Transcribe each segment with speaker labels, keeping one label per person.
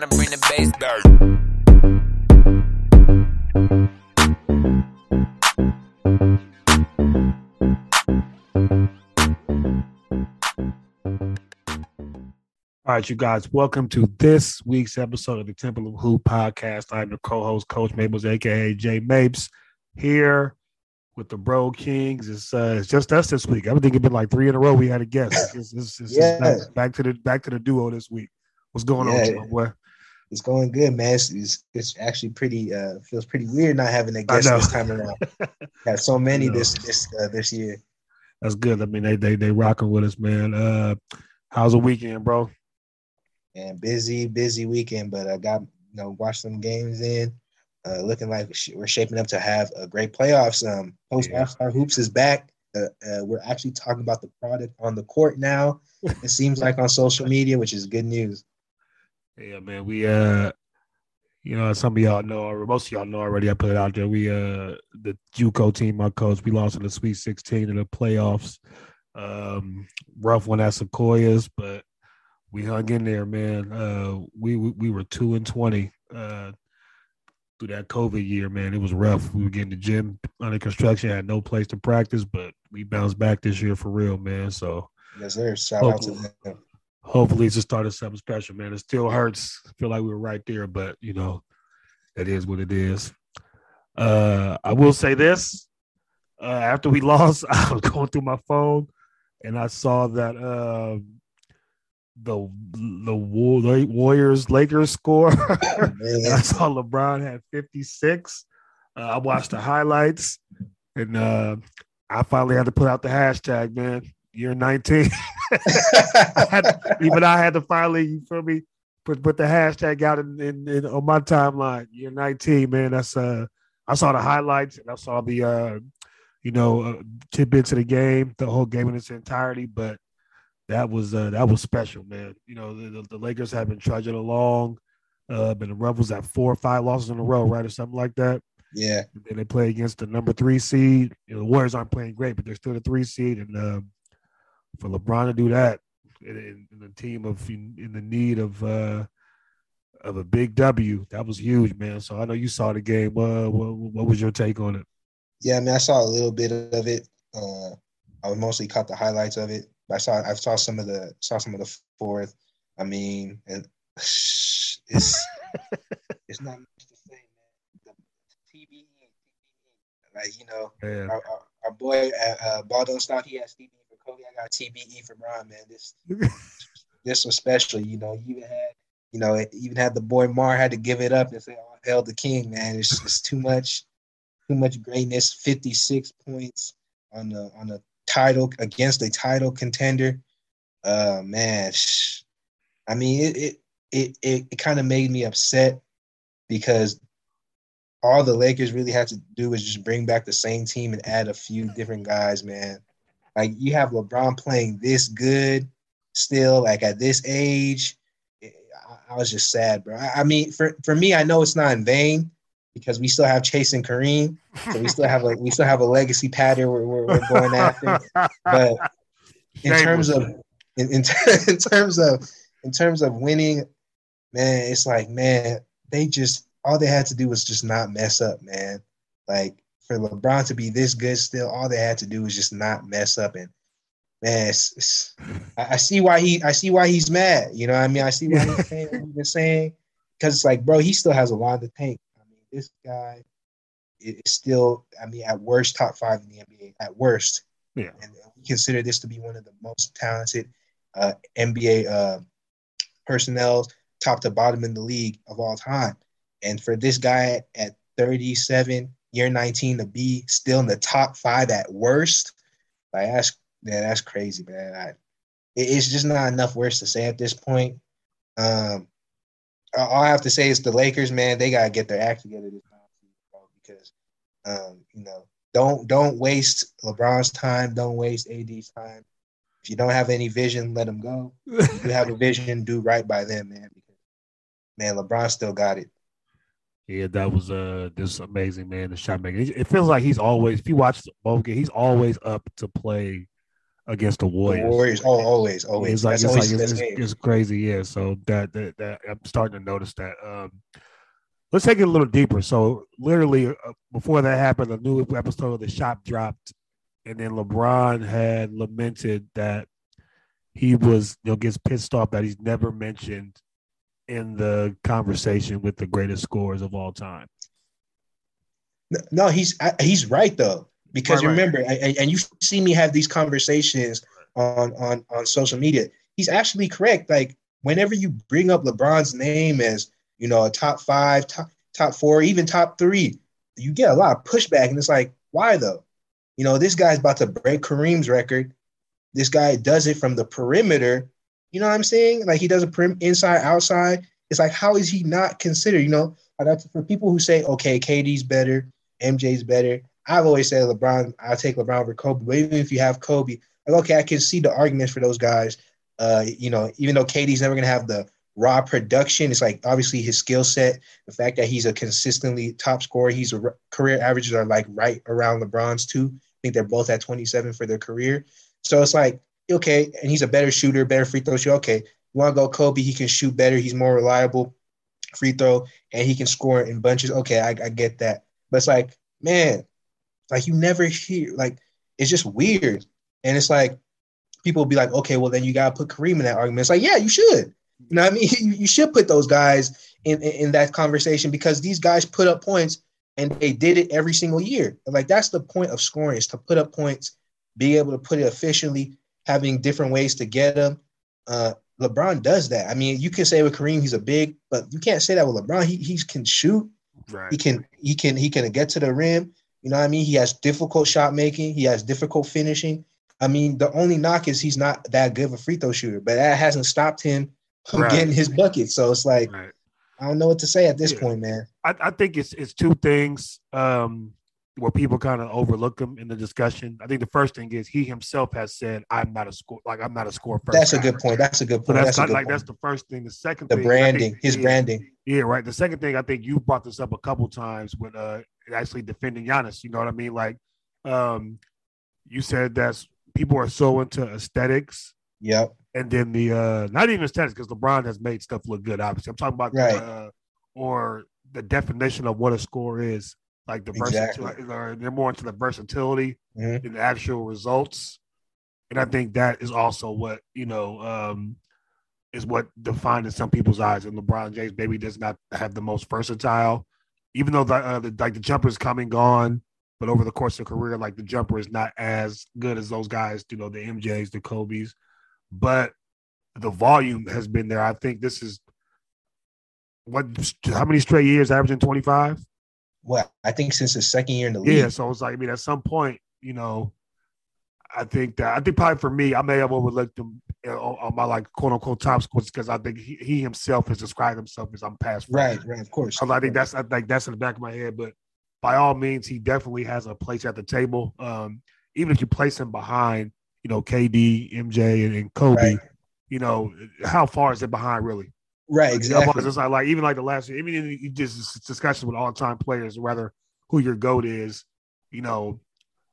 Speaker 1: Time to bring the bass back.
Speaker 2: All right, you guys, welcome to this week's episode of the Temple of Who podcast. I'm your co-host, Coach Maples, aka Jay Mapes, here with the Bro Kings. It's uh, it's just us this week. I think it's been like three in a row. We had a guest. It's, it's, it's,
Speaker 3: Yeah.
Speaker 2: back, back to the back to the duo this week. What's going on,
Speaker 3: Yeah.
Speaker 2: with you, my boy?
Speaker 3: It's going good, man. It's, it's, it's actually pretty uh feels pretty weird not having a guest this time around. Had so many this this uh, this year.
Speaker 2: That's good. I mean, they they they rocking with us, man. Uh, how's the weekend, bro?
Speaker 3: And busy, busy weekend, but I got you know watched some games in. Uh, looking like we're shaping up to have a great playoffs. Um, post. All Star Hoops is back. Uh, uh, we're actually talking about the product on the court now. It seems like on social media, which is good news.
Speaker 2: Yeah, man. We uh you know, some of y'all know or most of y'all know already. I put it out there. We uh the JUCO team, my coach, we lost in the Sweet 16 in the playoffs. Um rough one at Sequoias, but we hung in there, man. Uh we we, we were two and twenty uh through that COVID year, man. It was rough. We were getting the gym under construction, had no place to practice, but we bounced back this year for real, man. So
Speaker 3: Yes, sir. Shout out to them.
Speaker 2: Hopefully it's the start of something special, man. It still hurts. I feel like we were right there, but you know, it is what it is. Uh I will say this. Uh after we lost, I was going through my phone and I saw that uh the the Warriors Lakers score. I saw LeBron had 56. Uh, I watched the highlights and uh I finally had to put out the hashtag, man. Year 19. I had, even I had to finally, you feel me, put put the hashtag out in, in, in on my timeline. Year 19, man. That's uh I saw the highlights and I saw the uh you know uh, tidbits of the game, the whole game in its entirety, but that was uh that was special, man. You know, the, the, Lakers have been trudging along. Uh, been the Rebels at four or five losses in a row, right, or something like that.
Speaker 3: yeah,
Speaker 2: And then they play against the number three seed. You know, the Warriors aren't playing great, but they're still the three seed. And um, for LeBron to do that in, in, a team of in, the need of uh, of a big W, that was huge, man. So I know you saw the game. Uh, what, what was your take on it?
Speaker 3: Yeah, I mean, I saw a little bit of it. Uh, I mostly caught the highlights of it. I saw, I saw some of the, saw some of the fourth. I mean, and it's, it's not much to say, man. The TBE, like you know,
Speaker 2: Yeah,
Speaker 3: our, our, our boy uh, uh, Ball don't stop. He has TBE Kobe. I got TBE for Brian, man. This, this was special. You know, you even had, you know, even had the boy Mar had to give it up and say, "Oh, hell, the king, man." It's just too much, too much greatness. Fifty six points on the on a title against a title contender. Uh, man, sh- I mean, it it it it, it kind of made me upset because all the Lakers really had to do was just bring back the same team and add a few different guys, man. Like you have LeBron playing this good still, like at this age. I- was just sad, bro. I, I mean, for, for me, I know it's not in vain because we still have Chase and Kareem, so we still have like we still have a legacy pattern we're, we're, we're going after. But in terms of in, in, in terms of in terms of winning, man, it's like man, they just all they had to do was just not mess up, man. Like for LeBron to be this good still, all they had to do was just not mess up. And man, it's, it's, I, I see why he I see why he's mad. You know what I mean? I see why he's saying what he's been saying. Because it's like, bro, he still has a lot to tank. I mean, this guy is still, I mean, at worst, top five in the NBA. At worst.
Speaker 2: Yeah.
Speaker 3: And we consider this to be one of the most talented uh, NBA uh, personnel, top to bottom in the league of all time. And for this guy at 37, year 19 to be still in the top five at worst, like that's yeah, that's crazy, man. I, it- it's just not enough words to say at this point. Um, all I have to say is the Lakers, man, they gotta get their act together this time, because um, you know, don't don't waste LeBron's time, don't waste AD's time. If you don't have any vision, let them go. If you have a vision, do right by them, man. Because man, LeBron still got it.
Speaker 2: Yeah, that was uh this amazing man, the shot maker. It feels like he's always if you watch both games, he's always up to play against the
Speaker 3: The
Speaker 2: Warriors.
Speaker 3: Warriors, oh, always, always.
Speaker 2: It's like
Speaker 3: That's
Speaker 2: it's
Speaker 3: always
Speaker 2: like it's, it's, it's crazy, yeah. So that, that that I'm starting to notice that. Um, let's take it a little deeper. So literally uh, before that happened, a new episode of the Shop dropped, and then LeBron had lamented that he was you know gets pissed off that he's never mentioned in the conversation with the greatest scorers of all time.
Speaker 3: No, he's he's right though because
Speaker 2: Right, right.
Speaker 3: remember, and, and you see me have these conversations on on on social media. He's actually correct. Like whenever you bring up LeBron's name as you know a top five, top top four, even top three, you get a lot of pushback, and it's like, why though? You know, this guy's about to break Kareem's record. This guy does it from the perimeter. You know what I'm saying? Like he does a prim inside, outside. It's like, how is he not considered? You know, like, for people who say, okay, KD's better, MJ's better. I've always said LeBron. I'll take LeBron over Kobe. But even if you have Kobe, like okay, I can see the arguments for those guys. Uh, you know, even though KD's never gonna have the raw production, it's like obviously his skill set, the fact that he's a consistently top scorer. He's a career averages are like right around LeBron's too. I think they're both at 27 for their career. So it's like okay, and he's a better shooter, better free throw shooter. Okay, you want to go Kobe? He can shoot better. He's more reliable free throw, and he can score in bunches. Okay, I, I get that. But it's like, man, like you never hear like it's just weird. And it's like people will be like, okay, well then you gotta put Kareem in that argument. It's like, yeah, you should. You know I mean? You, you should put those guys in, in, in that conversation because these guys put up points and they did it every single year. Like that's the point of scoring is to put up points, be able to put it efficiently, having different ways to get them. Uh, LeBron does that. I mean, you can say with Kareem he's a big, but you can't say that with LeBron. He he can shoot.
Speaker 2: Right.
Speaker 3: He can he can he can get to the rim. You know what I mean? He has difficult shot making. He has difficult finishing. I mean, the only knock is he's not that good of a free throw shooter, but that hasn't stopped him from
Speaker 2: Right.
Speaker 3: getting his bucket. So it's like
Speaker 2: Right.
Speaker 3: I don't know what to say at this
Speaker 2: Yeah.
Speaker 3: point, man.
Speaker 2: I, I think it's it's two things um, where people kind of overlook him in the discussion. I think the first thing is he himself has said, "I'm not a score, like I'm not a score first."
Speaker 3: That's a good point. That's a good
Speaker 2: So
Speaker 3: point.
Speaker 2: that's,
Speaker 3: That's, a good
Speaker 2: like
Speaker 3: point.
Speaker 2: that's the first thing. The second
Speaker 3: the
Speaker 2: thing,
Speaker 3: branding, his
Speaker 2: yeah,
Speaker 3: branding.
Speaker 2: Yeah, right. The second thing, I think you brought this up a couple times when uh actually defending Giannis. You know what I mean? Like, um, you said that people are so into aesthetics,
Speaker 3: Yep.
Speaker 2: and then the uh not even aesthetics because LeBron has made stuff look good. Obviously, I'm talking about
Speaker 3: Right.
Speaker 2: uh, or the definition of what a score is. Like the
Speaker 3: Exactly.
Speaker 2: versatility, or they're more into the versatility
Speaker 3: Mhm.
Speaker 2: in the actual results, and I think that is also what you know um is what defined in some people's eyes. And LeBron James maybe does not have the most versatile, even though the, uh, the like the jumper is coming gone. But over the course of career, like the jumper is not as good as those guys, you know, the MJs, the Kobe's. But the volume has been there. I think this is what how many straight years averaging 25?
Speaker 3: Well, I think since his second year in the league.
Speaker 2: Yeah, so it's like I mean, at some point, you know, I think that I think probably for me, I may have overlooked him on, on my like quote unquote top scores because I think he, he himself has described himself as I'm past
Speaker 3: Right, right, of course.
Speaker 2: So I think that's I think that's in the back of my head, but by all means, he definitely has a place at the table. Um, even if you place him behind, you know, KD, MJ, and, and Kobe,
Speaker 3: Right.
Speaker 2: you know, how far is it behind really?
Speaker 3: Right, exactly.
Speaker 2: It's like, like even like the last year, even in you just discussions with all time players, whether who your goat is, you know,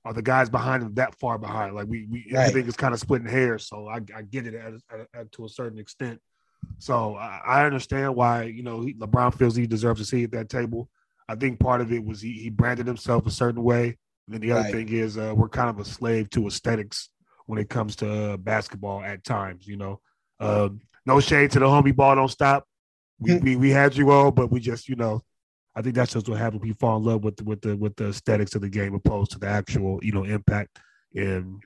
Speaker 2: are the guys behind him that far behind? Like we, we
Speaker 3: Right.
Speaker 2: everything is kind of splitting hairs. So I, I get it at, at, at, to a certain extent. So I, I understand why you know he, LeBron feels he deserves to see at that table. I think part of it was he, he branded himself a certain way. And then the other
Speaker 3: Right.
Speaker 2: thing is uh, we're kind of a slave to aesthetics when it comes to uh, basketball at times. You know, um, no shade to the homie ball don't stop. We,
Speaker 3: Hmm.
Speaker 2: we we had you all, but we just you know, I think that's just what happens. We fall in love with the, with the with the aesthetics of the game opposed to the actual you know impact. And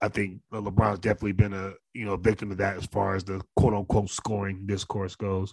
Speaker 2: I think LeBron's definitely been a you know victim of that as far as the quote unquote scoring discourse goes.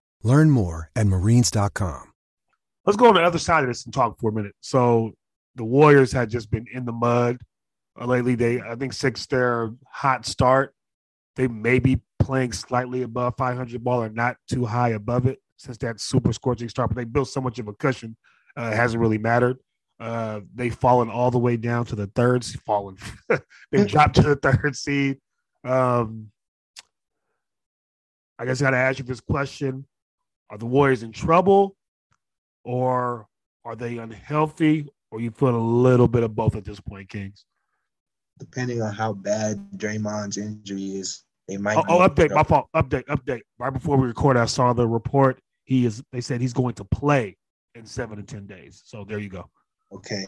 Speaker 4: Learn more at marines.com.
Speaker 2: Let's go on the other side of this and talk for a minute. So the Warriors had just been in the mud uh, lately. They, I think, six their hot start. They may be playing slightly above 500 ball or not too high above it since that super scorching start. But they built so much of a cushion, uh, it hasn't really mattered. Uh, they've fallen all the way down to the third. Fallen, they dropped to the third seed. Um, I guess I got to ask you this question: Are the Warriors in trouble, or are they unhealthy, or you feel a little bit of both at this point, Kings?
Speaker 3: Depending on how bad Draymond's injury is, they might.
Speaker 2: Oh, oh update, my fault. Update, update. Right before we record, I saw the report. He is. They said he's going to play in seven to ten days. So there you go.
Speaker 3: Okay.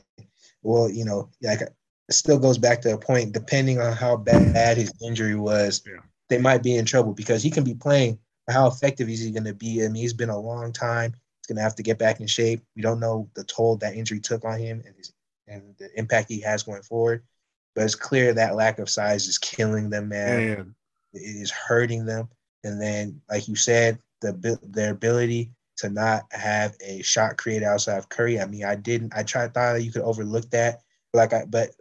Speaker 3: Well, you know, like it still goes back to a point. Depending on how bad his injury was,
Speaker 2: Yeah.
Speaker 3: they might be in trouble because he can be playing. How effective is he going to be? I mean, he's been a long time. He's going to have to get back in shape. We don't know the toll that injury took on him and his, and the impact he has going forward. But it's clear that lack of size is killing them, man
Speaker 2: And
Speaker 3: it is hurting them. And then, like you said, the their ability to not have a shot created outside of Curry. I mean, I didn't. I tried thought that you could overlook that, like I, but,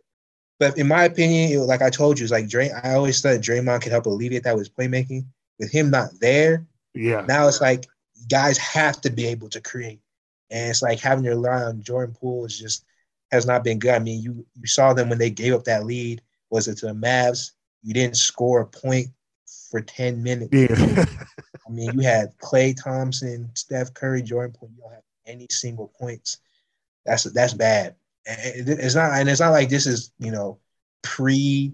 Speaker 3: but in my opinion, it, like I told you, it's like Dray. I always thought Draymond could help alleviate that with his playmaking. With him not there,
Speaker 2: yeah,
Speaker 3: now it's like guys have to be able to create, and it's like having to rely on Jordan Poole is just has not been good. I mean, you you saw them when they gave up that lead. Was it to the Mavs? You didn't score a point for ten minutes.
Speaker 2: yeah.
Speaker 3: I mean, you had Klay Thompson, Steph Curry, Jordan Poole. You don't have any single points. That's that's bad. And It's not, and it's not like this is you know pre.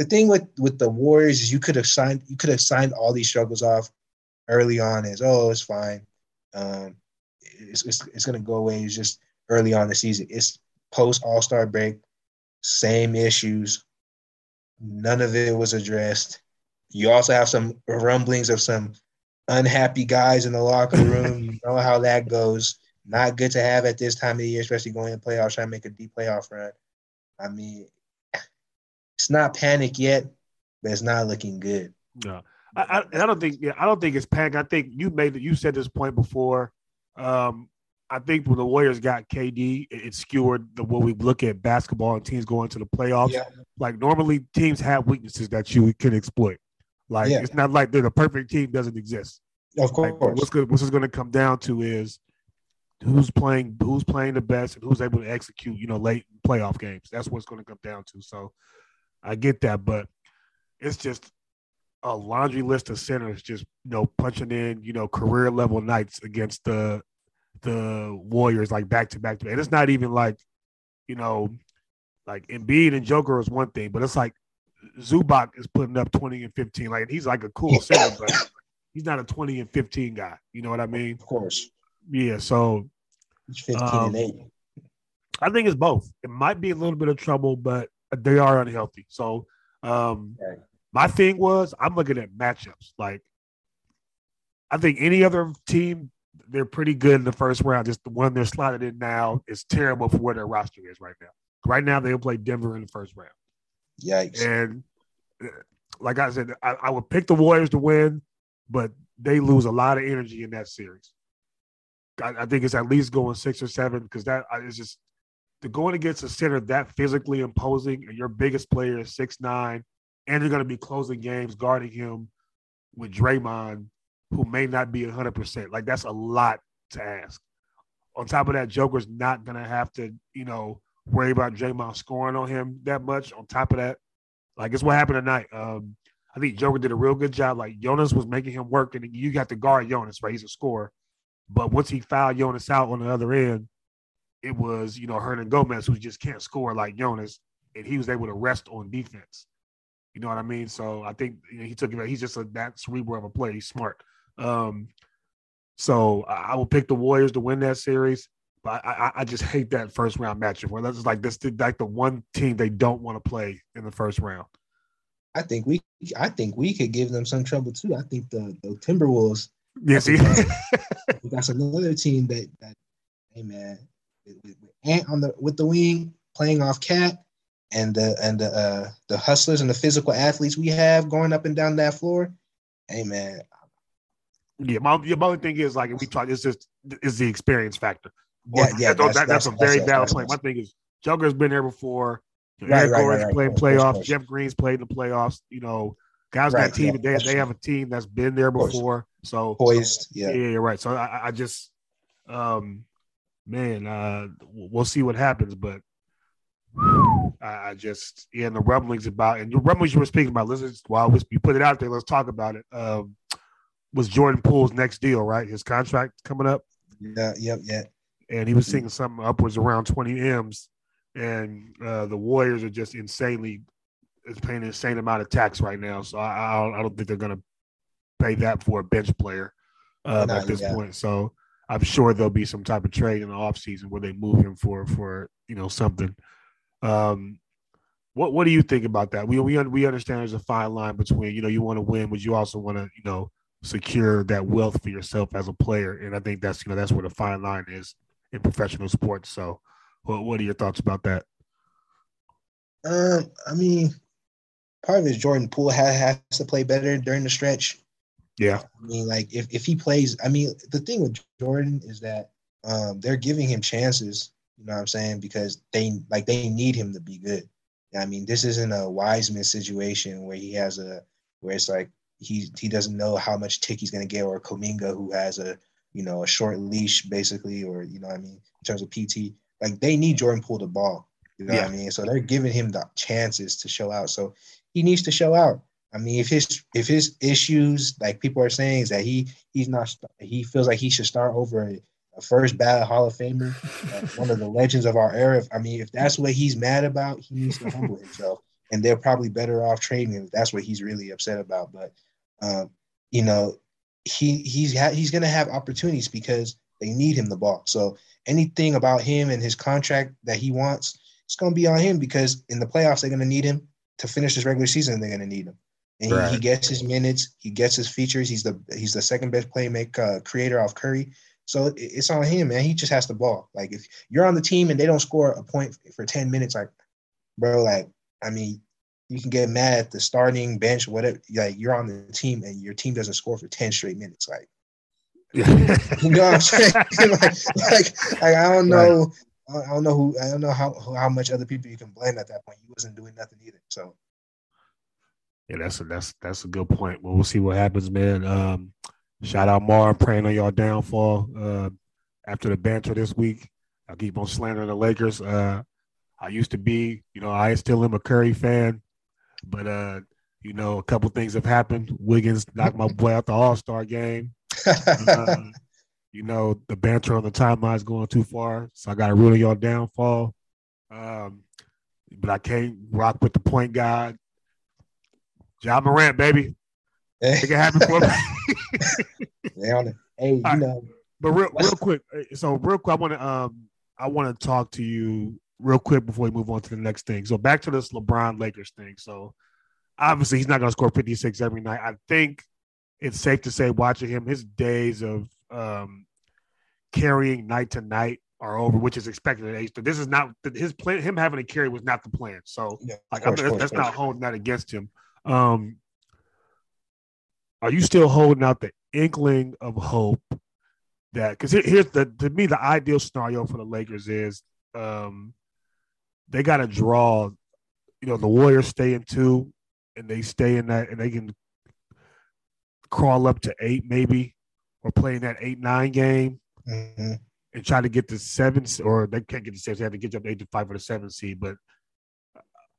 Speaker 3: The thing with with the Warriors is you could have signed you could have signed all these struggles off early on as oh it's fine, um, it's it's, it's gonna go away. It's just early on the season. It's post All Star break, same issues. None of it was addressed. You also have some rumblings of some unhappy guys in the locker room. you know how that goes. Not good to have at this time of the year, especially going in playoffs, trying to make a deep playoff run. I mean, it's not panic yet, but it's not looking good.
Speaker 2: No, I, I, I don't think. Yeah, I don't think it's panic. I think you made it. You said this point before. Um, I think when the Warriors got KD, it, it skewered the way we look at basketball and teams going to the playoffs.
Speaker 3: Yeah.
Speaker 2: Like normally, teams have weaknesses that you can exploit. Like
Speaker 3: Yeah.
Speaker 2: it's not like they're the perfect team doesn't exist.
Speaker 3: Of
Speaker 2: Like,
Speaker 3: course.
Speaker 2: what's good, what's going to come down to is who's playing who's playing the best and who's able to execute. You know, late playoff games. That's what's going to come down to. So I get that, but it's just a laundry list of centers just you know punching in you know career level nights against the the Warriors like back to back to back. And it's not even like you know like Embiid and Joker is one thing, but it's like Zubac is putting up twenty and fifteen. Like he's like a cool center, but he's not a twenty and fifteen guy. You know what I mean?
Speaker 3: of course.
Speaker 2: Yeah. So
Speaker 3: It's 15
Speaker 2: Um,
Speaker 3: and 8.
Speaker 2: I think it's both. It might be a little bit of trouble, but they are unhealthy. So um
Speaker 3: Right.
Speaker 2: my thing was I'm looking at matchups. Like I think any other team, they're pretty good in the first round. Just the one they're slotted in now is terrible for where their roster is right now. Right now they'll play Denver in the first round.
Speaker 3: Yikes.
Speaker 2: And uh, like I said, I, I would pick the Warriors to win, but they lose a lot of energy in that series. I, I think it's at least going six or seven because that is just to going against a center that physically imposing, and your biggest player is six nine, and you're going to be closing games guarding him with Draymond, who may not be hundred percent. Like that's a lot to ask on top of that, Joker's not gonna have to, you know, worry about Draymond scoring on him that much. On top of that, like it's what happened tonight. Um, I think Joker did a real good job. Like Jonas was making him work, and you got to guard Jonas, right? He's a scorer. But once he fouled Jonas out on the other end, it was, you know, Hernangomez who just can't score like Jonas, and he was able to rest on defense. You know what I mean? So I think you know, he took it. He's just a that cerebral of a player. He's smart. Um, so I, I will pick the Warriors to win that series. But I, I, I just hate that first round matchup where that's like this like the one team they don't want to play in the first round.
Speaker 3: I think we I think we could give them some trouble too. I think the, the Timberwolves.
Speaker 2: Yeah, see,
Speaker 3: that's another team that that hey man, with, with Ant on the with the wing playing off KAT and the and the uh, the hustlers and the physical athletes we have going up and down that floor. Hey man.
Speaker 2: Yeah, my, my only thing is like we talk. It's just is the experience factor.
Speaker 3: Yeah, yeah,
Speaker 2: that-
Speaker 3: that's-
Speaker 2: that- that's,
Speaker 3: that's-
Speaker 2: a very valid point. My thing is Joker's been there before.
Speaker 3: Right,
Speaker 2: Eric
Speaker 3: right,
Speaker 2: Gordon's
Speaker 3: right,
Speaker 2: played
Speaker 3: Of
Speaker 2: playoffs. Jeff Green's played in the playoffs. You know, guys got team.
Speaker 3: yeah,
Speaker 2: they they have a team that's been there before. So
Speaker 3: Poised.
Speaker 2: yeah,
Speaker 3: Yeah.
Speaker 2: yeah, you're right. So I, I just, um, man, uh, we'll see what happens, but I, I just, yeah, and the rumblings about and the rumblings you were speaking about. Listen, while we you put it out there, let's talk about it. Um, was Jordan Poole's next deal right? His contract coming up,
Speaker 3: Yeah. Yep. Yeah.
Speaker 2: and he was seeing something upwards around twenty m's, and uh, the Warriors are just insanely is paying an insane amount of tax right now. So I, I, don't, I don't think they're going to pay that for a bench player um, at this
Speaker 3: yet.
Speaker 2: point. So I'm sure there'll be some type of trade in the offseason where they move him for for you know something. Um, what what do you think about that? We we we understand there's a fine line between you know you want to win, but you also want to you know secure that wealth for yourself as a player, and I think that's you know that's where the fine line is in professional sports. So, what what are your thoughts about that?
Speaker 3: Um. I mean, part of it is Jordan Poole has, has to play better during the stretch.
Speaker 2: Yeah,
Speaker 3: I mean, like if, if he plays, I mean, the thing with Jordan is that um, they're giving him chances. You know what I'm saying? Because they like they need him to be good. I mean, this isn't a Wiseman situation where he has a where it's like he he doesn't know how much tick he's gonna get, or Kuminga who has a you know a short leash basically, or you know what I mean in terms of PT. Like they need Jordan Poole the ball. You know
Speaker 2: Yeah.
Speaker 3: what I mean? So they're giving him the chances to show out. So he needs to show out. I mean, if his if his issues, like people are saying, is that he he's not he feels like he should start over a, first ballot Hall of Famer, uh, one of the legends of our era. I mean, if that's what he's mad about, he needs to humble himself, and they're probably better off trading him. If that's what he's really upset about. But um, you know, he he's ha- he's gonna have opportunities because they need him the ball. So anything about him and his contract that he wants, it's gonna be on him because in the playoffs they're gonna need him to finish this regular season. They're gonna need him and he, he gets his minutes, he gets his features. He's the he's the second best playmaker uh, creator off Curry. So it- it's on him, man. He just has the ball. Like if you're on the team and they don't score a point for ten minutes, like bro, like I mean, you can get mad at the starting bench, whatever. Like you're on the team and your team doesn't score for ten straight minutes, like you know what I'm saying? like, like, like, I don't know. I don't know who. I don't know how how much other people you can blame at that point. He wasn't doing nothing either. So
Speaker 2: Yeah, that's a that's that's a good point. Well, we'll see what happens, man. Um, shout out Mar, praying on y'all downfall. Uh, after the banter this week, I keep on slandering the Lakers. Uh, I used to be, you know, I still am a Curry fan, but uh, you know, a couple things have happened. Wiggins knocked my boy out the All Star game. Uh, you know, the banter on the timeline is going too far, so I got to root on y'all downfall. Um, but I can't rock with the point guard. Ja Morant, baby. Make it happen for me.
Speaker 3: they on it. Hey, you
Speaker 2: All right.
Speaker 3: know,
Speaker 2: but real, real quick. uh, So real quick, I want to um I want to talk to you real quick before we move on to the next thing. So back to this LeBron Lakers thing. So obviously he's not going to score 56 every night. I think it's safe to say watching him, his days of um carrying night to night are over, which is expected at age. But this is not his plan. Him having a carry was not the plan. So
Speaker 3: yeah,
Speaker 2: like
Speaker 3: course,
Speaker 2: I'm,
Speaker 3: course,
Speaker 2: that's
Speaker 3: of
Speaker 2: not holding that against him. Um, are you still holding out the inkling of hope that because here's the to me the ideal scenario for the Lakers is um, they got to draw. You know, the Warriors stay in two, and they stay in that, and they can crawl up to eight maybe, or play in that eight nine game.
Speaker 3: Mhm.
Speaker 2: and try to get the seventh, or they can't get the seventh. They have to get up to eight to five for the seventh seed. But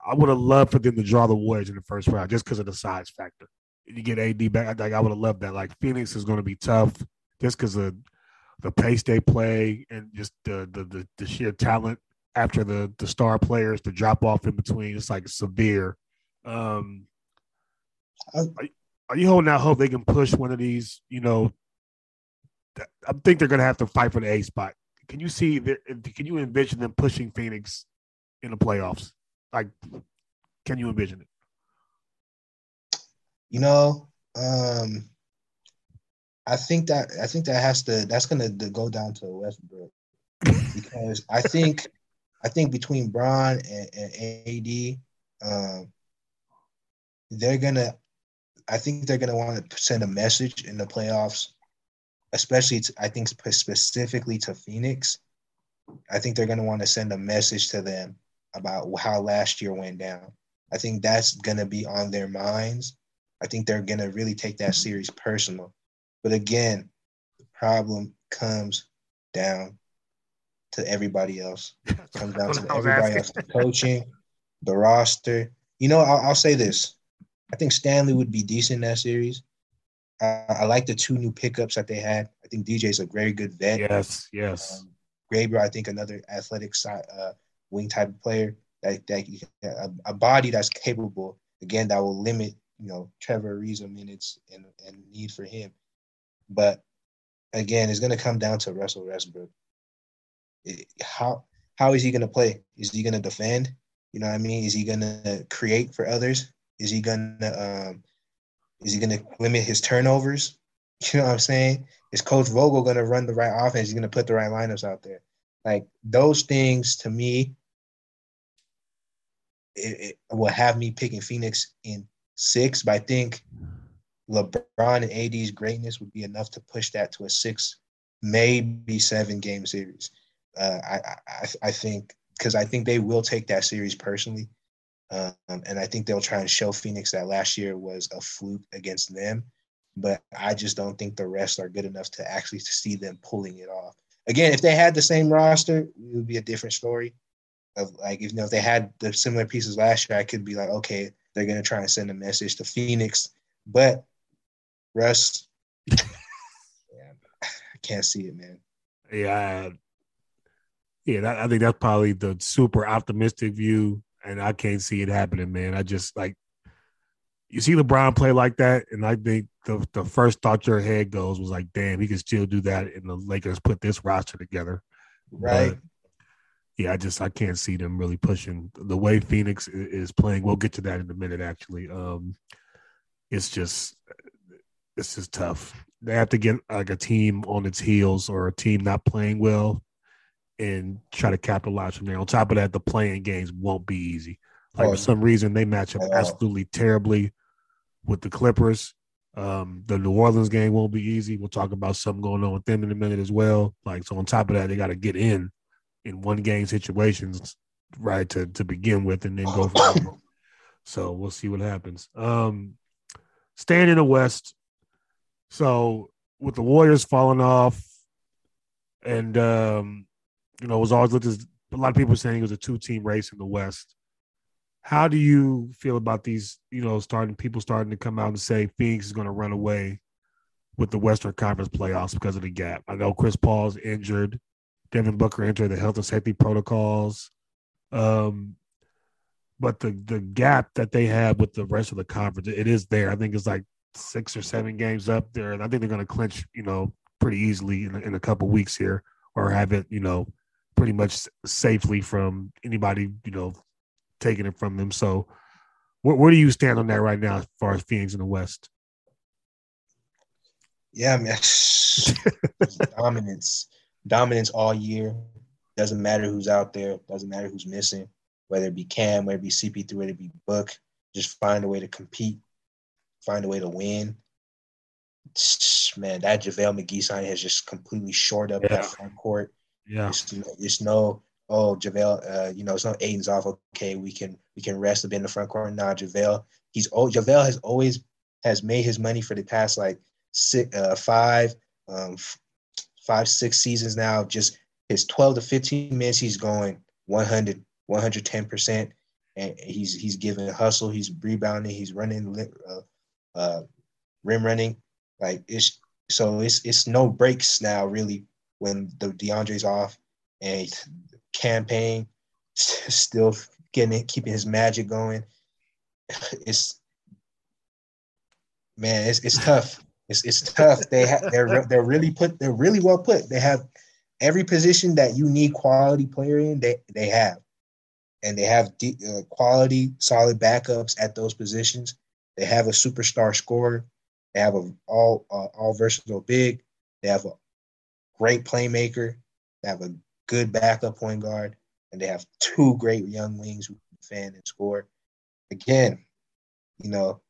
Speaker 2: I would have loved for them to draw the Warriors in the first round just because of the size factor. You get AD back. Like I would have loved that. Like Phoenix is going to be tough just because of the pace they play and just the, the the the sheer talent after the the star players, the drop off in between. It's like severe. Um, are, are you holding out hope they can push one of these? You know, I think they're going to have to fight for the A spot. Can you see? Can you envision them pushing Phoenix in the playoffs? Like, can you envision it?
Speaker 3: You know, um, I think that I think that has to that's going to go down to Westbrook because I think I think between Bron and, and AD, um, they're gonna. I think they're gonna want to send a message in the playoffs, especially to, I think specifically to Phoenix. I think they're gonna want to send a message to them about how last year went down. I think that's gonna be on their minds. I think they're gonna really take that series personal. But again, the problem comes down to everybody else. It comes down to everybody else, the coaching, the roster. You know, I'll, I'll, say this: I think Stanley would be decent in that series. Uh, I like the two new pickups that they had. I think DJ's a very good vet.
Speaker 2: Yes, yes. Um,
Speaker 3: Graber, I think another athletic side, uh, wing type of player that, that a, a, body that's capable. Again, that will limit you know Trevor Ariza minutes and, and need for him. But again, it's going to come down to Russell Westbrook how how is he going to play? Is he going to defend? You know what I mean? Is he going to create for others? Is he going to um, is he going to limit his turnovers? You know what I'm saying? Is Coach Vogel going to run the right offense? He's going to put the right lineups out there. Like those things to me, it, it will have me picking Phoenix in six. But I think LeBron and AD's greatness would be enough to push that to a six, maybe seven game series uh, I, I I think because I think they will take that series personally, um, and I think they'll try and show Phoenix that last year was a fluke against them. But I just don't think the rest are good enough to actually see them pulling it off. Again, if they had the same roster, it would be a different story. Of like, know, if they had the similar pieces last year, I could be like, okay, they're gonna try and send a message to Phoenix. But Russ, yeah, I can't see it, man.
Speaker 2: Yeah, yeah, that, I think that's probably the super optimistic view, and I can't see it happening, man. I just like you see LeBron play like that, and I think the the first thought your head goes was like, damn, he can still do that, and the Lakers put this roster together,
Speaker 3: right? But,
Speaker 2: yeah, I just I can't see them really pushing the way Phoenix is playing. We'll get to that in a minute. Actually, um, it's just it's just tough. They have to get like a team on its heels or a team not playing well and try to capitalize from there. On top of that, the playing games won't be easy. Like oh, for some reason, they match up absolutely terribly with the Clippers. Um, the New Orleans game won't be easy. We'll talk about something going on with them in a minute as well. Like so, on top of that, they got to get in in one game situations, right, to to begin with, and then go from So we'll see what happens. Um, staying in the West. So with the Warriors falling off, and um, you know, it was always looked as a lot of people saying it was a two team race in the West. How do you feel about these, you know, starting people starting to come out and say Phoenix is going to run away with the Western Conference playoffs because of the gap? I know Chris Paul's injured. Devin Booker entered the health and safety protocols. Um, but the the gap that they have with the rest of the conference, it is there. I think it's like six or seven games up there, and I think they're going to clinch, you know, pretty easily in, in a couple weeks here, or have it, you know, pretty much safely from anybody, you know, taking it from them. So, where, where do you stand on that right now as far as Phoenix in the West?
Speaker 3: Yeah, man, dominance, dominance all year. Doesn't matter who's out there. Doesn't matter who's missing. Whether it be Cam, whether it be CP3, whether it be Book, just find a way to compete, find a way to win. Man, that JaVale McGee sign has just completely shored up yeah. that front court.
Speaker 2: Yeah.
Speaker 3: It's, it's no, oh, JaVale, uh, you know, it's no Ayton's off. Okay, we can we can rest a bit in the front corner. Nah, JaVale, he's oh JaVale has always has made his money for the past like six, uh, five, um, five, six seasons now, just his 12 to 15 minutes, he's going 100, 110%. And he's he's giving hustle, he's rebounding, he's running, uh, uh, rim running. Like it's so it's it's no breaks now really when the DeAndre's off and Cam Payne still getting it, keeping his magic going. It's man, it's it's tough. It's it's tough. They have they're they're really put they're really well put. They have every position that you need quality player in. They they have, and they have de- uh, quality solid backups at those positions. They have a superstar scorer. They have a all uh, all versatile big. They have a great playmaker. They have a good backup point guard, and they have two great young wings who can defend and score. Again, you know,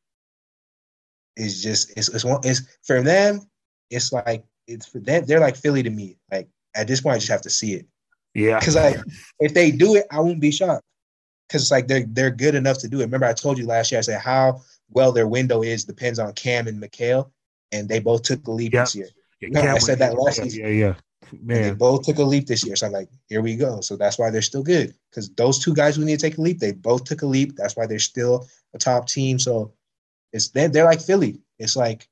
Speaker 3: it's just it's it's one it's for them. It's like it's for them. They're like Philly to me. Like at this point, I just have to see it.
Speaker 2: Yeah.
Speaker 3: Because like if they do it, I won't be shocked. Because it's like they're they're good enough to do it. Remember, I told you last year. I said how well their window is depends on Cam and Mikal, and they both took a leap
Speaker 2: Yep.
Speaker 3: this year.
Speaker 2: Yeah,
Speaker 3: No, I said that last season.
Speaker 2: Yeah, yeah.
Speaker 3: And they both took a leap this year. So I'm like, here we go. So that's why they're still good. Because those two guys who need to take a leap, they both took a leap. That's why they're still a top team. So it's they're, they're like Philly. It's like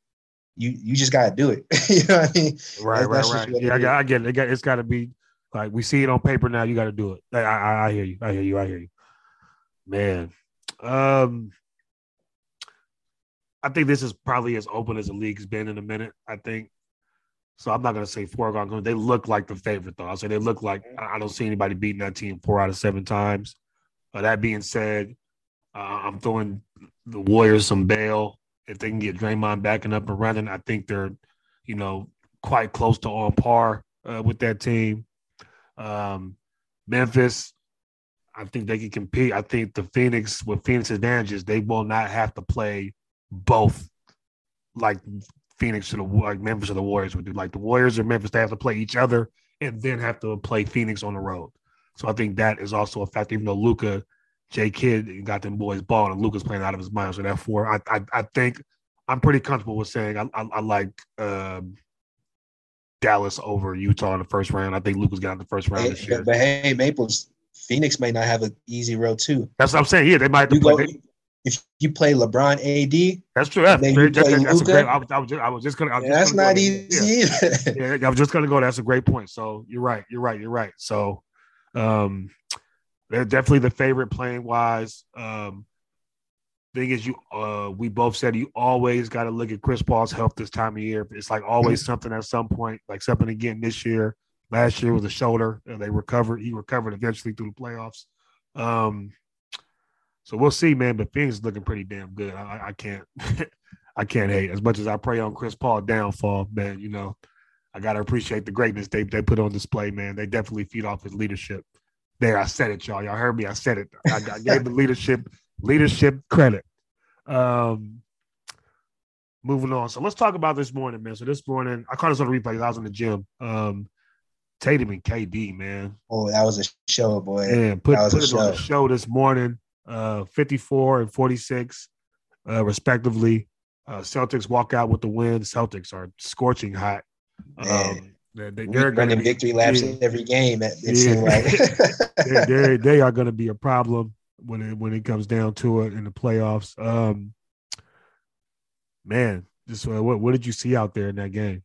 Speaker 3: you you just gotta do it. you know what I mean?
Speaker 2: right, right, right. Yeah, I, I get it. it it's got to be like we see it on paper now. You got to do it. I, I, I hear you. I hear you. I hear you. Man, um, I think this is probably as open as the league's been in a minute. I think. So I'm not gonna say foregone. conclusion. They look like the favorite though. I'll say they look like I I don't see anybody beating that team four out of seven times. Uh, that being said, uh, I'm throwing the Warriors some bail if they can get Draymond back and up and running. I think they're, you know, quite close to on par uh, with that team. Um, Memphis, I think they can compete. I think the Phoenix, with Phoenix advantages, they will not have to play both like Phoenix to the like Memphis or the Warriors would do. Like the Warriors or Memphis, they have to play each other and then have to play Phoenix on the road. So I think that is also a factor. Even though Luka, J Kidd got them boys balling, and Luka's playing out of his mind. So therefore, I I, I think I'm pretty comfortable with saying I I, I like um, Dallas over Utah in the first round. I think Luka's got in the first round
Speaker 3: Hey,
Speaker 2: this year.
Speaker 3: but, hey, Maples, Phoenix may not have an easy road too.
Speaker 2: That's what I'm saying. Yeah, they might have to
Speaker 3: You
Speaker 2: play.
Speaker 3: go
Speaker 2: they-
Speaker 3: if you play LeBron AD,
Speaker 2: that's true. Yeah,
Speaker 3: then
Speaker 2: very-
Speaker 3: you play
Speaker 2: that- that's a great. I was, I was just, I was just gonna. Was just
Speaker 3: that's
Speaker 2: gonna go
Speaker 3: not.
Speaker 2: Yeah.
Speaker 3: easy either.
Speaker 2: yeah, I was just gonna go. That's a great point. So you're right. You're right. You're right. So, um, they're definitely the favorite playing wise. Um, thing is, you uh, we both said you always got to look at Chris Paul's health this time of year. It's like always something at some point, like something again this year. Last year was a shoulder. And they recovered. He recovered eventually through the playoffs. Um, so we'll see, man. But Phoenix is looking pretty damn good. I, I- I can't, I can't hate as much as I pray on Chris Paul downfall, man. You know, I gotta appreciate the greatness they they put on display, man. They definitely feed off his leadership. There, I said it, y'all. Y'all heard me. I said it. I, I gave the leadership leadership credit. Um, moving on. So let's talk about this morning, man. So this morning, I caught this on the replay. I was in the gym. Um, Tatum and KD, man.
Speaker 3: oh, that was a show, boy.
Speaker 2: And put,
Speaker 3: That was
Speaker 2: put
Speaker 3: a
Speaker 2: it on the
Speaker 3: show.
Speaker 2: show this morning. Uh, 54 and 46, uh, respectively. Uh, Celtics walk out with the win. Celtics are scorching hot. Um,
Speaker 3: Man.
Speaker 2: they, they,
Speaker 3: We
Speaker 2: they're gonna
Speaker 3: running
Speaker 2: be-
Speaker 3: victory laps
Speaker 2: yeah.
Speaker 3: every game. It, it
Speaker 2: Yeah.
Speaker 3: like.
Speaker 2: they, they, they are going to be a problem when it when it comes down to it in the playoffs. Um, man, just uh, what what did you see out there in that game?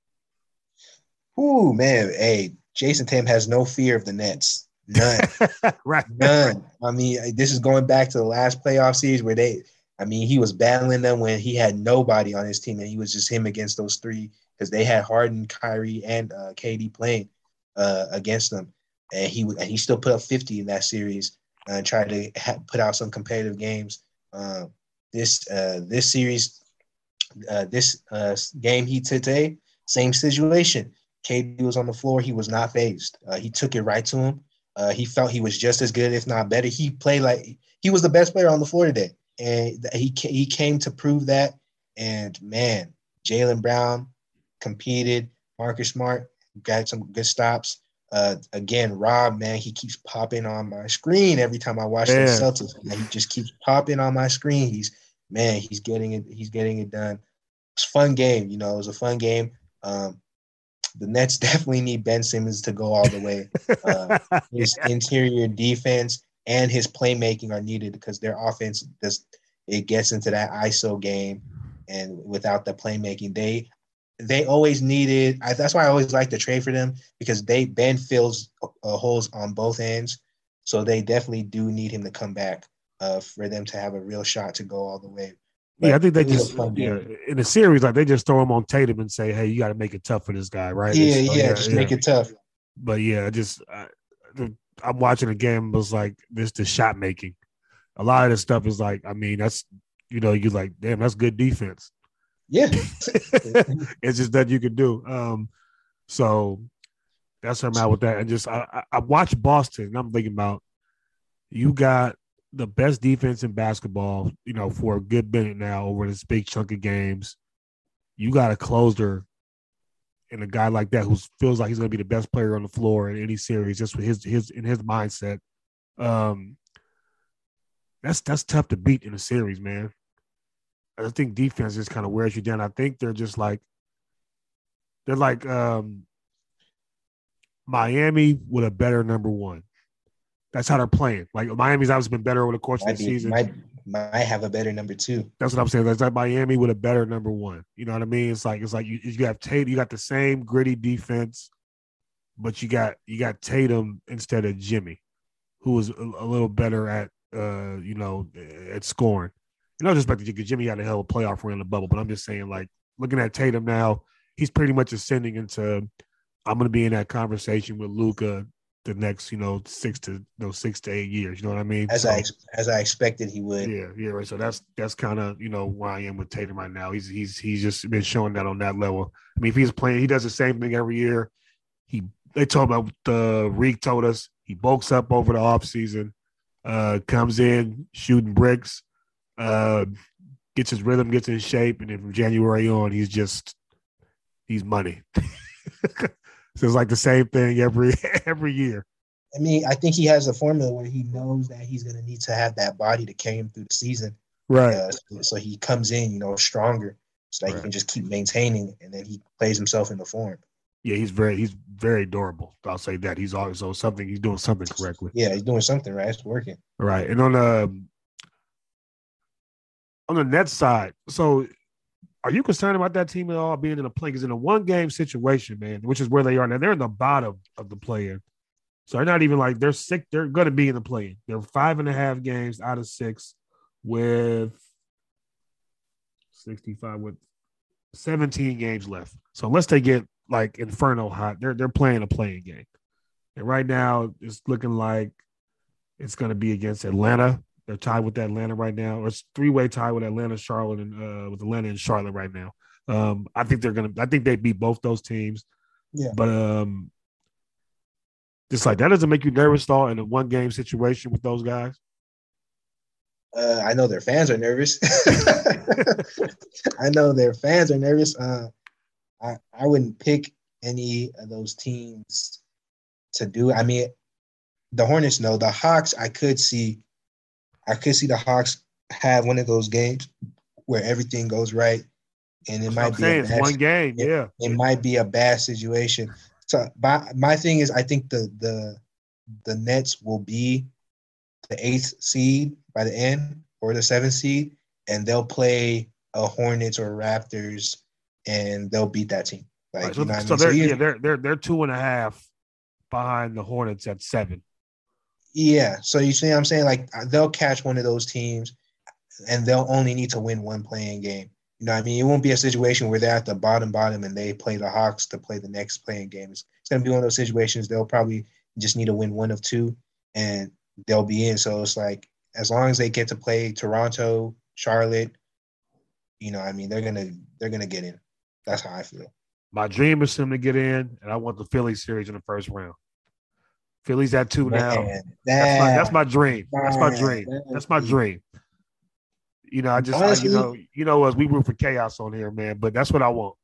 Speaker 3: Ooh, man. Hey, Jayson Tatum has no fear of the Nets. None.
Speaker 2: right,
Speaker 3: None. I mean, this is going back to the last playoff series where they, I mean, he was battling them when he had nobody on his team, and he was just him against those three because they had Harden, Kyrie, and uh, KD playing uh, against them, and he and he still put up 50 in that series and tried to ha- put out some competitive games. Uh, this uh, this series, uh, this uh, game he today, same situation. KD was on the floor. He was not phased. Uh, he took it right to him. Uh, he felt he was just as good, if not better. He played like he was the best player on the floor today, and he he came to prove that. And man, Jaylen Brown competed. Marcus Smart got some good stops. Uh, again, Rob, man, he keeps popping on my screen every time I watch the Celtics. Man, he just keeps popping on my screen. He's man, he's getting it. He's getting it done. It's a fun game, you know. It was a fun game. Um, the Nets definitely need Ben Simmons to go all the way. Uh, his
Speaker 2: Yeah.
Speaker 3: interior defense and his playmaking are needed because their offense does it gets into that ISO game, and without the playmaking, they they always needed. I, that's why I always like to trade for them because they Ben fills uh, holes on both ends, so they definitely do need him to come back uh, for them to have a real shot to go all the way.
Speaker 2: Yeah, I think they
Speaker 3: It was a
Speaker 2: just yeah, in the series like they just throw him on Tatum and say, "Hey, you got to make it tough for this guy, right?"
Speaker 3: Yeah,
Speaker 2: It's-
Speaker 3: yeah,
Speaker 2: oh,
Speaker 3: just make it tough.
Speaker 2: But yeah, just I, the- I'm watching the game. Was like this the shot making. A lot of this stuff is like, I mean, that's you know, you like, damn, that's good defense.
Speaker 3: Yeah,
Speaker 2: it's just that you can do. Um, so that's where I'm at with that. And just I, I, I watched Boston, and I'm thinking about you got the best defense in basketball, you know, for a good minute now over this big chunk of games. You got a closer and a guy like that who feels like he's going to be the best player on the floor in any series, just with his his in his mindset. Um, that's that's tough to beat in a series, man. I think defense just kind of wears you down. I think they're just like they're like um Miami with a better number one. That's how they're playing. Like Miami's obviously been better over the course of the
Speaker 3: be
Speaker 2: season.
Speaker 3: might might have a better number two.
Speaker 2: That's what I'm saying. That's like Miami with a better number one. You know what I mean? It's like it's like you, you have Tatum, you got the same gritty defense, but you got you got Tatum instead of Jimmy, who was a, a little better at uh you know at scoring. You know, just like because Jimmy had a hell of a playoff run in the bubble, but I'm just saying like looking at Tatum now, he's pretty much ascending into. I'm going to be in that conversation with Luka the next you know six to those six to eight years. You know what I mean?
Speaker 3: As
Speaker 2: So-
Speaker 3: I ex- as I expected he would.
Speaker 2: yeah, yeah, right. So that's that's kind of you know where I am with Tatum right now. He's he's he's just been showing that on that level. I mean, if he's playing, he does the same thing every year. He they told about the Reek told us he bulks up over the offseason, uh, comes in shooting bricks, uh, gets his rhythm, gets in shape, and then from January on, he's just he's money. so it's like the same thing every every year.
Speaker 3: I mean, I think he has a formula where he knows that he's going to need to have that body to carry him through the season.
Speaker 2: Right.
Speaker 3: Uh, so, so he comes in, you know, stronger, so that
Speaker 2: Right.
Speaker 3: he can just keep maintaining, and then he plays himself into form.
Speaker 2: Yeah, he's very he's very durable. I'll say that he's always also something he's doing something correctly.
Speaker 3: Yeah, he's doing something right. It's working.
Speaker 2: Right, and on the on the net side, so are you concerned about that team at all being in a play? Because in a one game situation, man, which is where they are now, they're in the bottom of the play. So they're not even like they're sick. They're going to be in the play. They're five and a half games out of six with sixty five with seventeen games left. So unless they get like inferno hot, they're they're playing a playing game. And right now, it's looking like it's going to be against Atlanta. They're tied with Atlanta right now, or it's three way tie with Atlanta, Charlotte, and uh, with Atlanta and Charlotte right now. Um, I think they're gonna. I think they beat both those teams.
Speaker 3: Yeah.
Speaker 2: But um, just like that doesn't make you nervous, though, in a one game situation with those guys.
Speaker 3: Uh, I know their fans are nervous. I know their fans are nervous. Uh, I I wouldn't pick any of those teams to do. I mean, the Hornets know the Hawks. I could see, I could see the Hawks have one of those games where everything goes right, and it
Speaker 2: That's
Speaker 3: might be
Speaker 2: saying
Speaker 3: a bad,
Speaker 2: one game.
Speaker 3: Yeah.
Speaker 2: Yeah,
Speaker 3: it might be a bad situation. So my my thing is, I think the the the Nets will be the eighth seed by the end or the seventh seed, and they'll play a Hornets or Raptors, and they'll beat that team. Like
Speaker 2: Right,
Speaker 3: you
Speaker 2: so,
Speaker 3: know what I mean?
Speaker 2: they're
Speaker 3: you-
Speaker 2: yeah, they're they're they're two and a half behind the Hornets at seven.
Speaker 3: Yeah. So you see what I'm saying? Like uh, they'll catch one of those teams and they'll only need to win one playing game. You know I mean? It won't be a situation where they're at the bottom bottom and they play the Hawks to play the next playing game. It's, it's gonna be one of those situations they'll probably just need to win one of two and they'll be in. So it's like as long as they get to play Toronto, Charlotte, you know, I mean, they're gonna they're gonna get in. That's how I feel.
Speaker 2: My dream is for them to get in, and I want the Philly series in the first round. Philly's at two now.
Speaker 3: Man,
Speaker 2: That's my, that's my dream. That's my dream. That's my dream. You know, I just I, you know you know us we root for chaos on here, man. But that's what I want.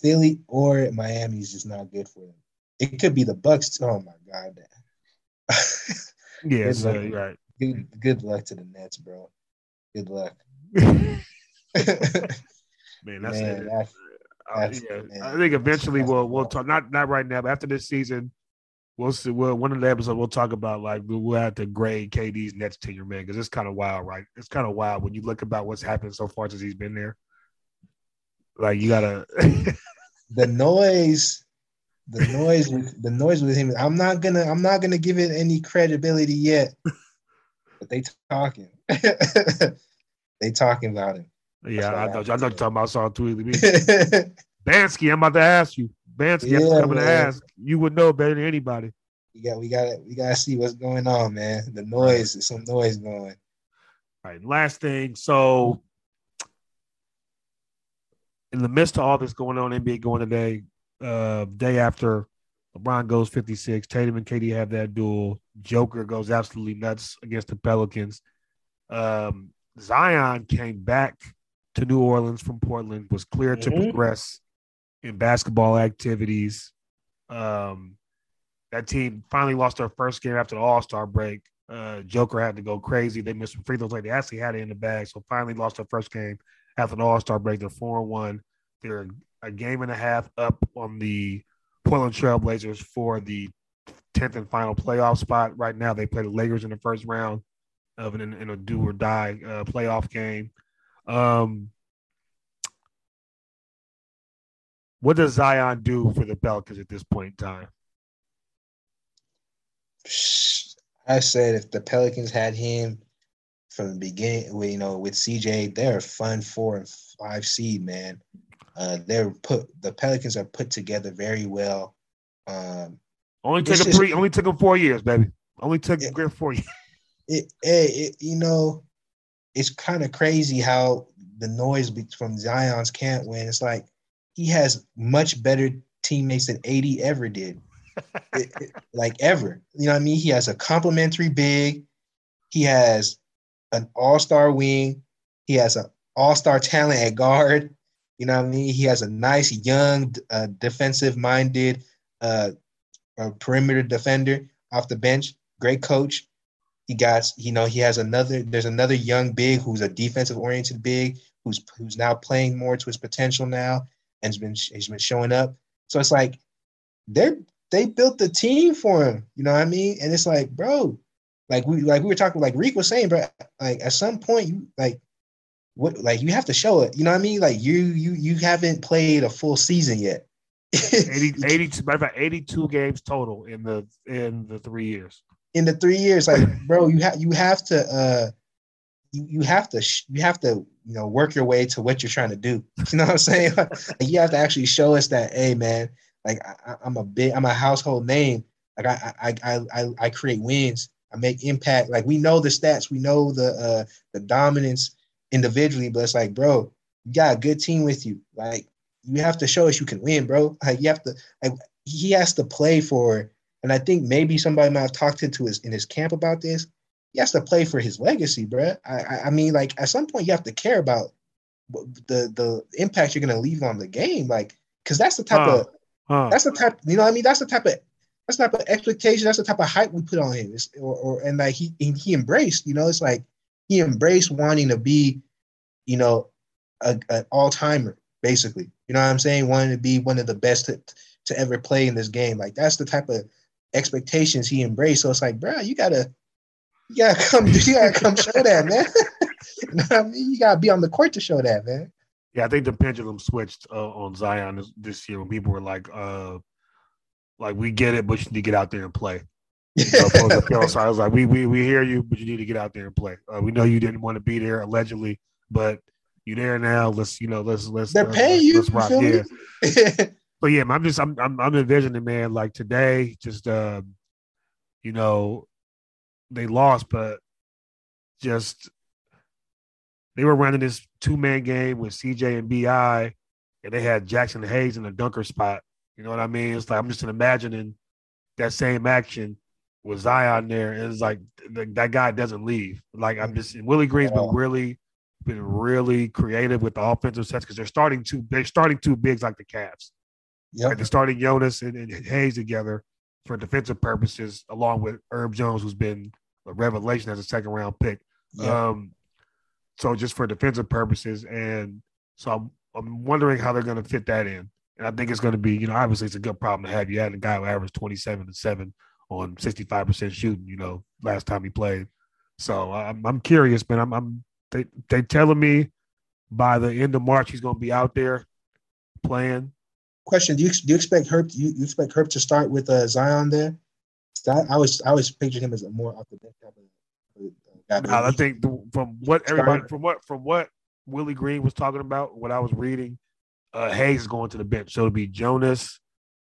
Speaker 3: Philly or Miami is just not good for them. It could be the Bucks. Oh my god.
Speaker 2: Yeah, so,
Speaker 3: luck.
Speaker 2: right.
Speaker 3: good good luck to the Nets, bro. Good luck.
Speaker 2: man, that's
Speaker 3: Man,
Speaker 2: it.
Speaker 3: that's-
Speaker 2: Uh, yeah, I think eventually we'll we'll talk. Not not right now, but after this season, we'll see. We'll, one of the episodes we'll talk about like we'll have to grade KD's Nets tenure, man, because it's kind of wild, right? It's kind of wild when you look about what's happened so far since he's been there. Like you gotta
Speaker 3: the noise, the noise with the noise with him. I'm not gonna I'm not gonna give it any credibility yet, but they talking. they talking about him.
Speaker 2: Yeah, I know. I know you're talking about saw tweet me. Bansky, I'm about to ask you. Bansky, yeah, I'm coming man. to ask. You would know better than anybody.
Speaker 3: We got, we got, we got to see what's going on, man. The noise, right. some noise going.
Speaker 2: All right. Last thing. So, in the midst of all this going on, NBA going today, uh, day after LeBron goes 56, Tatum and KD have that duel. Joker goes absolutely nuts against the Pelicans. Um, Zion came back to New Orleans from Portland, was clear mm-hmm. to progress in basketball activities. Um, that team finally lost their first game after the All Star break. Uh, Joker had to go crazy. They missed some free throws. Like they actually had it in the bag, so finally lost their first game after the All Star break. They're four one. They're a game and a half up on the Portland Trailblazers for the tenth and final playoff spot. Right now, they play the Lakers in the first round of an in a do or die uh, playoff game. Um, what does Zion do for the Pelicans at this point in time?
Speaker 3: I said if the Pelicans had him from the beginning, you know, with CJ, they're a fun four and five seed, man. Uh, they're put the Pelicans are put together very well. Um,
Speaker 2: only took them three. Only took them four years, baby. Only took them four years.
Speaker 3: It, it, it, you know, it's kind of crazy how the noise from Zion's camp when it's like he has much better teammates than AD ever did. it, it, like ever. You know what I mean? He has a complimentary big. He has an all-star wing. He has an all-star talent at guard. You know what I mean? He has a nice young uh, defensive-minded uh, perimeter defender off the bench. Great coach. He got, you know, he has another. There's another young big who's a defensive-oriented big who's who's now playing more to his potential now and's been he's been showing up. So it's like they're they built the team for him. You know what I mean? And it's like, bro, like we like we were talking, like Reek was saying, bro. Like at some point, you like what like you have to show it. You know what I mean? Like you you you haven't played a full season yet.
Speaker 2: 80, 82, about 82 games total in the in the three years.
Speaker 3: In the three years, like bro, you have you have to uh you, you have to sh- you have to you know work your way to what you're trying to do. You know what I'm saying? like, you have to actually show us that, hey man, like I, am a big, I'm a household name. Like I, I, I, I, I create wins. I make impact. Like we know the stats, we know the uh, the dominance individually, but it's like, bro, you got a good team with you. Like you have to show us you can win, bro. Like you have to, like he has to play for. And I think maybe somebody might have talked to his in his camp about this he has to play for his legacy, bro. I, I mean, like at some point you have to care about the the impact you're gonna leave on the game, like because that's the type huh. of huh. that's the type you know what I mean. That's the type of that's the type of expectation. That's the type of hype we put on him. It's, or, or and like he he embraced, you know, it's like he embraced wanting to be, you know, a, an all timer basically. You know what I'm saying? Wanting to be one of the best to, to ever play in this game. Like that's the type of expectations he embraced. So it's like, bro, you gotta you gotta come, you gotta come show that, man. you know I mean? You gotta be on the court to show that, man.
Speaker 2: Yeah, I think the pendulum switched uh, on Zion this, this, year when people were like, uh, like we get it, but you need to get out there and play. You so I was like, we we we hear you, but you need to get out there and play. Uh, we know you didn't want to be there allegedly, but you're there now. Let's you know, let's let's.
Speaker 3: They're uh, paying you. Let's rock.
Speaker 2: Yeah. but yeah, I'm just I'm I'm, I'm envisioning, man. Like today, just uh, you know, they lost, but just they were running this two man game with CJ and BI, and they had Jaxson Hayes in the dunker spot. You know what I mean? It's like I'm just imagining that same action with Zion there. It's like that guy doesn't leave. Like I'm just Willie Green's been really been really creative with the offensive sets because they're starting two they're starting two bigs like the Cavs. Yeah, like they're starting Jonas and, and Hayes together for defensive purposes, along with Herb Jones, who's been a revelation as a second round pick. Yeah. Um, so just for defensive purposes, and so I'm I'm wondering how they're going to fit that in. And I think it's going to be, you know, obviously it's a good problem to have. You had a guy who averaged 27 and seven on 65% shooting, you know, last time he played. So I'm, I'm curious, man. I'm, I'm they they telling me by the end of March he's going to be out there playing.
Speaker 3: Question: Do you do you expect Herb? Do you, you expect Herb to start with uh, Zion there? I, I always I always pictured him as a more off the bench type of uh, guy.
Speaker 2: I think the, from what everybody from what from what Willie Green was talking about, what I was reading, uh, Hayes is going to the bench. So it'll be Jonas,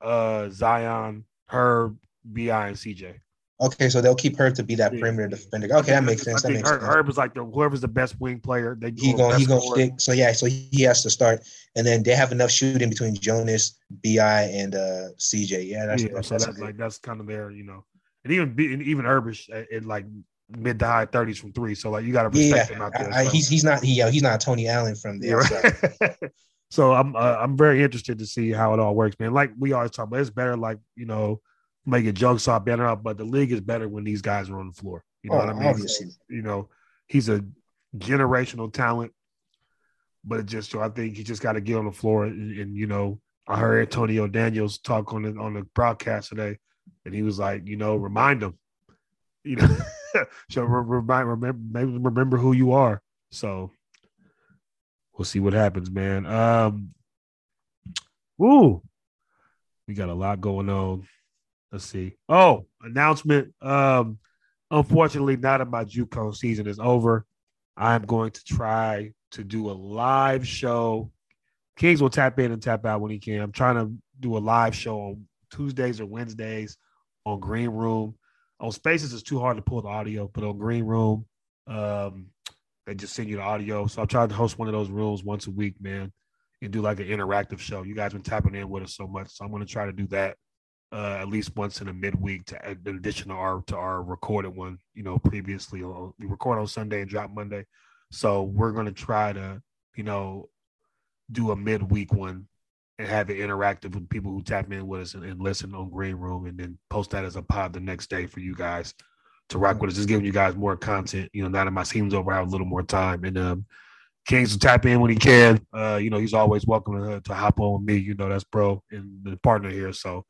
Speaker 2: uh, Zion, Herb, Bi, and CJ.
Speaker 3: Okay, so they'll keep Herb to be that
Speaker 2: Yeah.
Speaker 3: perimeter defender. Okay, that makes sense.
Speaker 2: I
Speaker 3: That makes
Speaker 2: Herb,
Speaker 3: sense.
Speaker 2: Herb is like the whoever's the best wing player. They
Speaker 3: He
Speaker 2: go
Speaker 3: going he gonna stick. So yeah, so he has to start, and then they have enough shooting between Jonas, Bi, and uh CJ. Yeah, that's
Speaker 2: yeah,
Speaker 3: that's,
Speaker 2: so
Speaker 3: that's
Speaker 2: that's like that's kind of their, you know, and even and even Herbish at, at like mid to high thirties from three. So like you got to
Speaker 3: yeah.
Speaker 2: respect him out there.
Speaker 3: I,
Speaker 2: so.
Speaker 3: he's he's not he uh, he's not Tony Allen from the
Speaker 2: Yeah, right. so I'm uh, I'm very interested to see how it all works, man. Like we always talk about, it's better like you know making jokes off better up, but the league is better when these guys are on the floor. You know
Speaker 3: Oh,
Speaker 2: what I mean?
Speaker 3: obviously.
Speaker 2: You know, he's a generational talent, but it just so I think he just got to get on the floor and, and you know I heard Antonio Daniels talk on the on the broadcast today, and he was like, you know, remind him, you know, so remind remember maybe remember who you are. So we'll see what happens, man. Um, ooh, we got a lot going on. Let's see. Oh, announcement. Um, unfortunately, now that my JUCO season is over, I'm going to try to do a live show. Kings will tap in and tap out when he can. I'm trying to do a live show on Tuesdays or Wednesdays on Green Room. On Spaces, it's too hard to pull the audio, but on Green Room, um, they just send you the audio. So I'm trying to host one of those rooms once a week, man, and do like an interactive show. You guys been tapping in with us so much, so I'm going to try to do that uh, at least once in a midweek to in addition to our to our recorded one. You know, previously we record on Sunday and drop Monday, so we're to try to you know do a midweek one and have it interactive with people who tap in with us and, and listen on Green Room, and then post that as a pod the next day for you guys to rock with us. Just giving you guys more content. You know, now that my season's over, I have a little more time, and um, Kings will tap in when he can. Uh, you know, he's always welcome to, to hop on with me. You know, that's bro and the partner here. So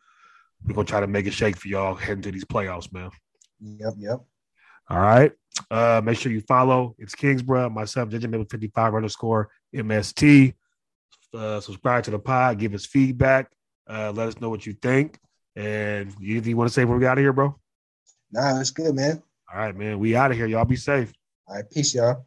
Speaker 2: we're gonna try to make it shake for y'all heading to these playoffs, man.
Speaker 3: Yep, yep.
Speaker 2: All right. Uh, make sure you follow. It's Kingsborough, myself, JJ55 underscore MST. Uh, subscribe to the pod, give us feedback, uh, let us know what you think. And anything you want to say before we get out of here, bro?
Speaker 3: Nah, it's good, man.
Speaker 2: All right, man. We out of here. Y'all be safe.
Speaker 3: All right, peace, y'all.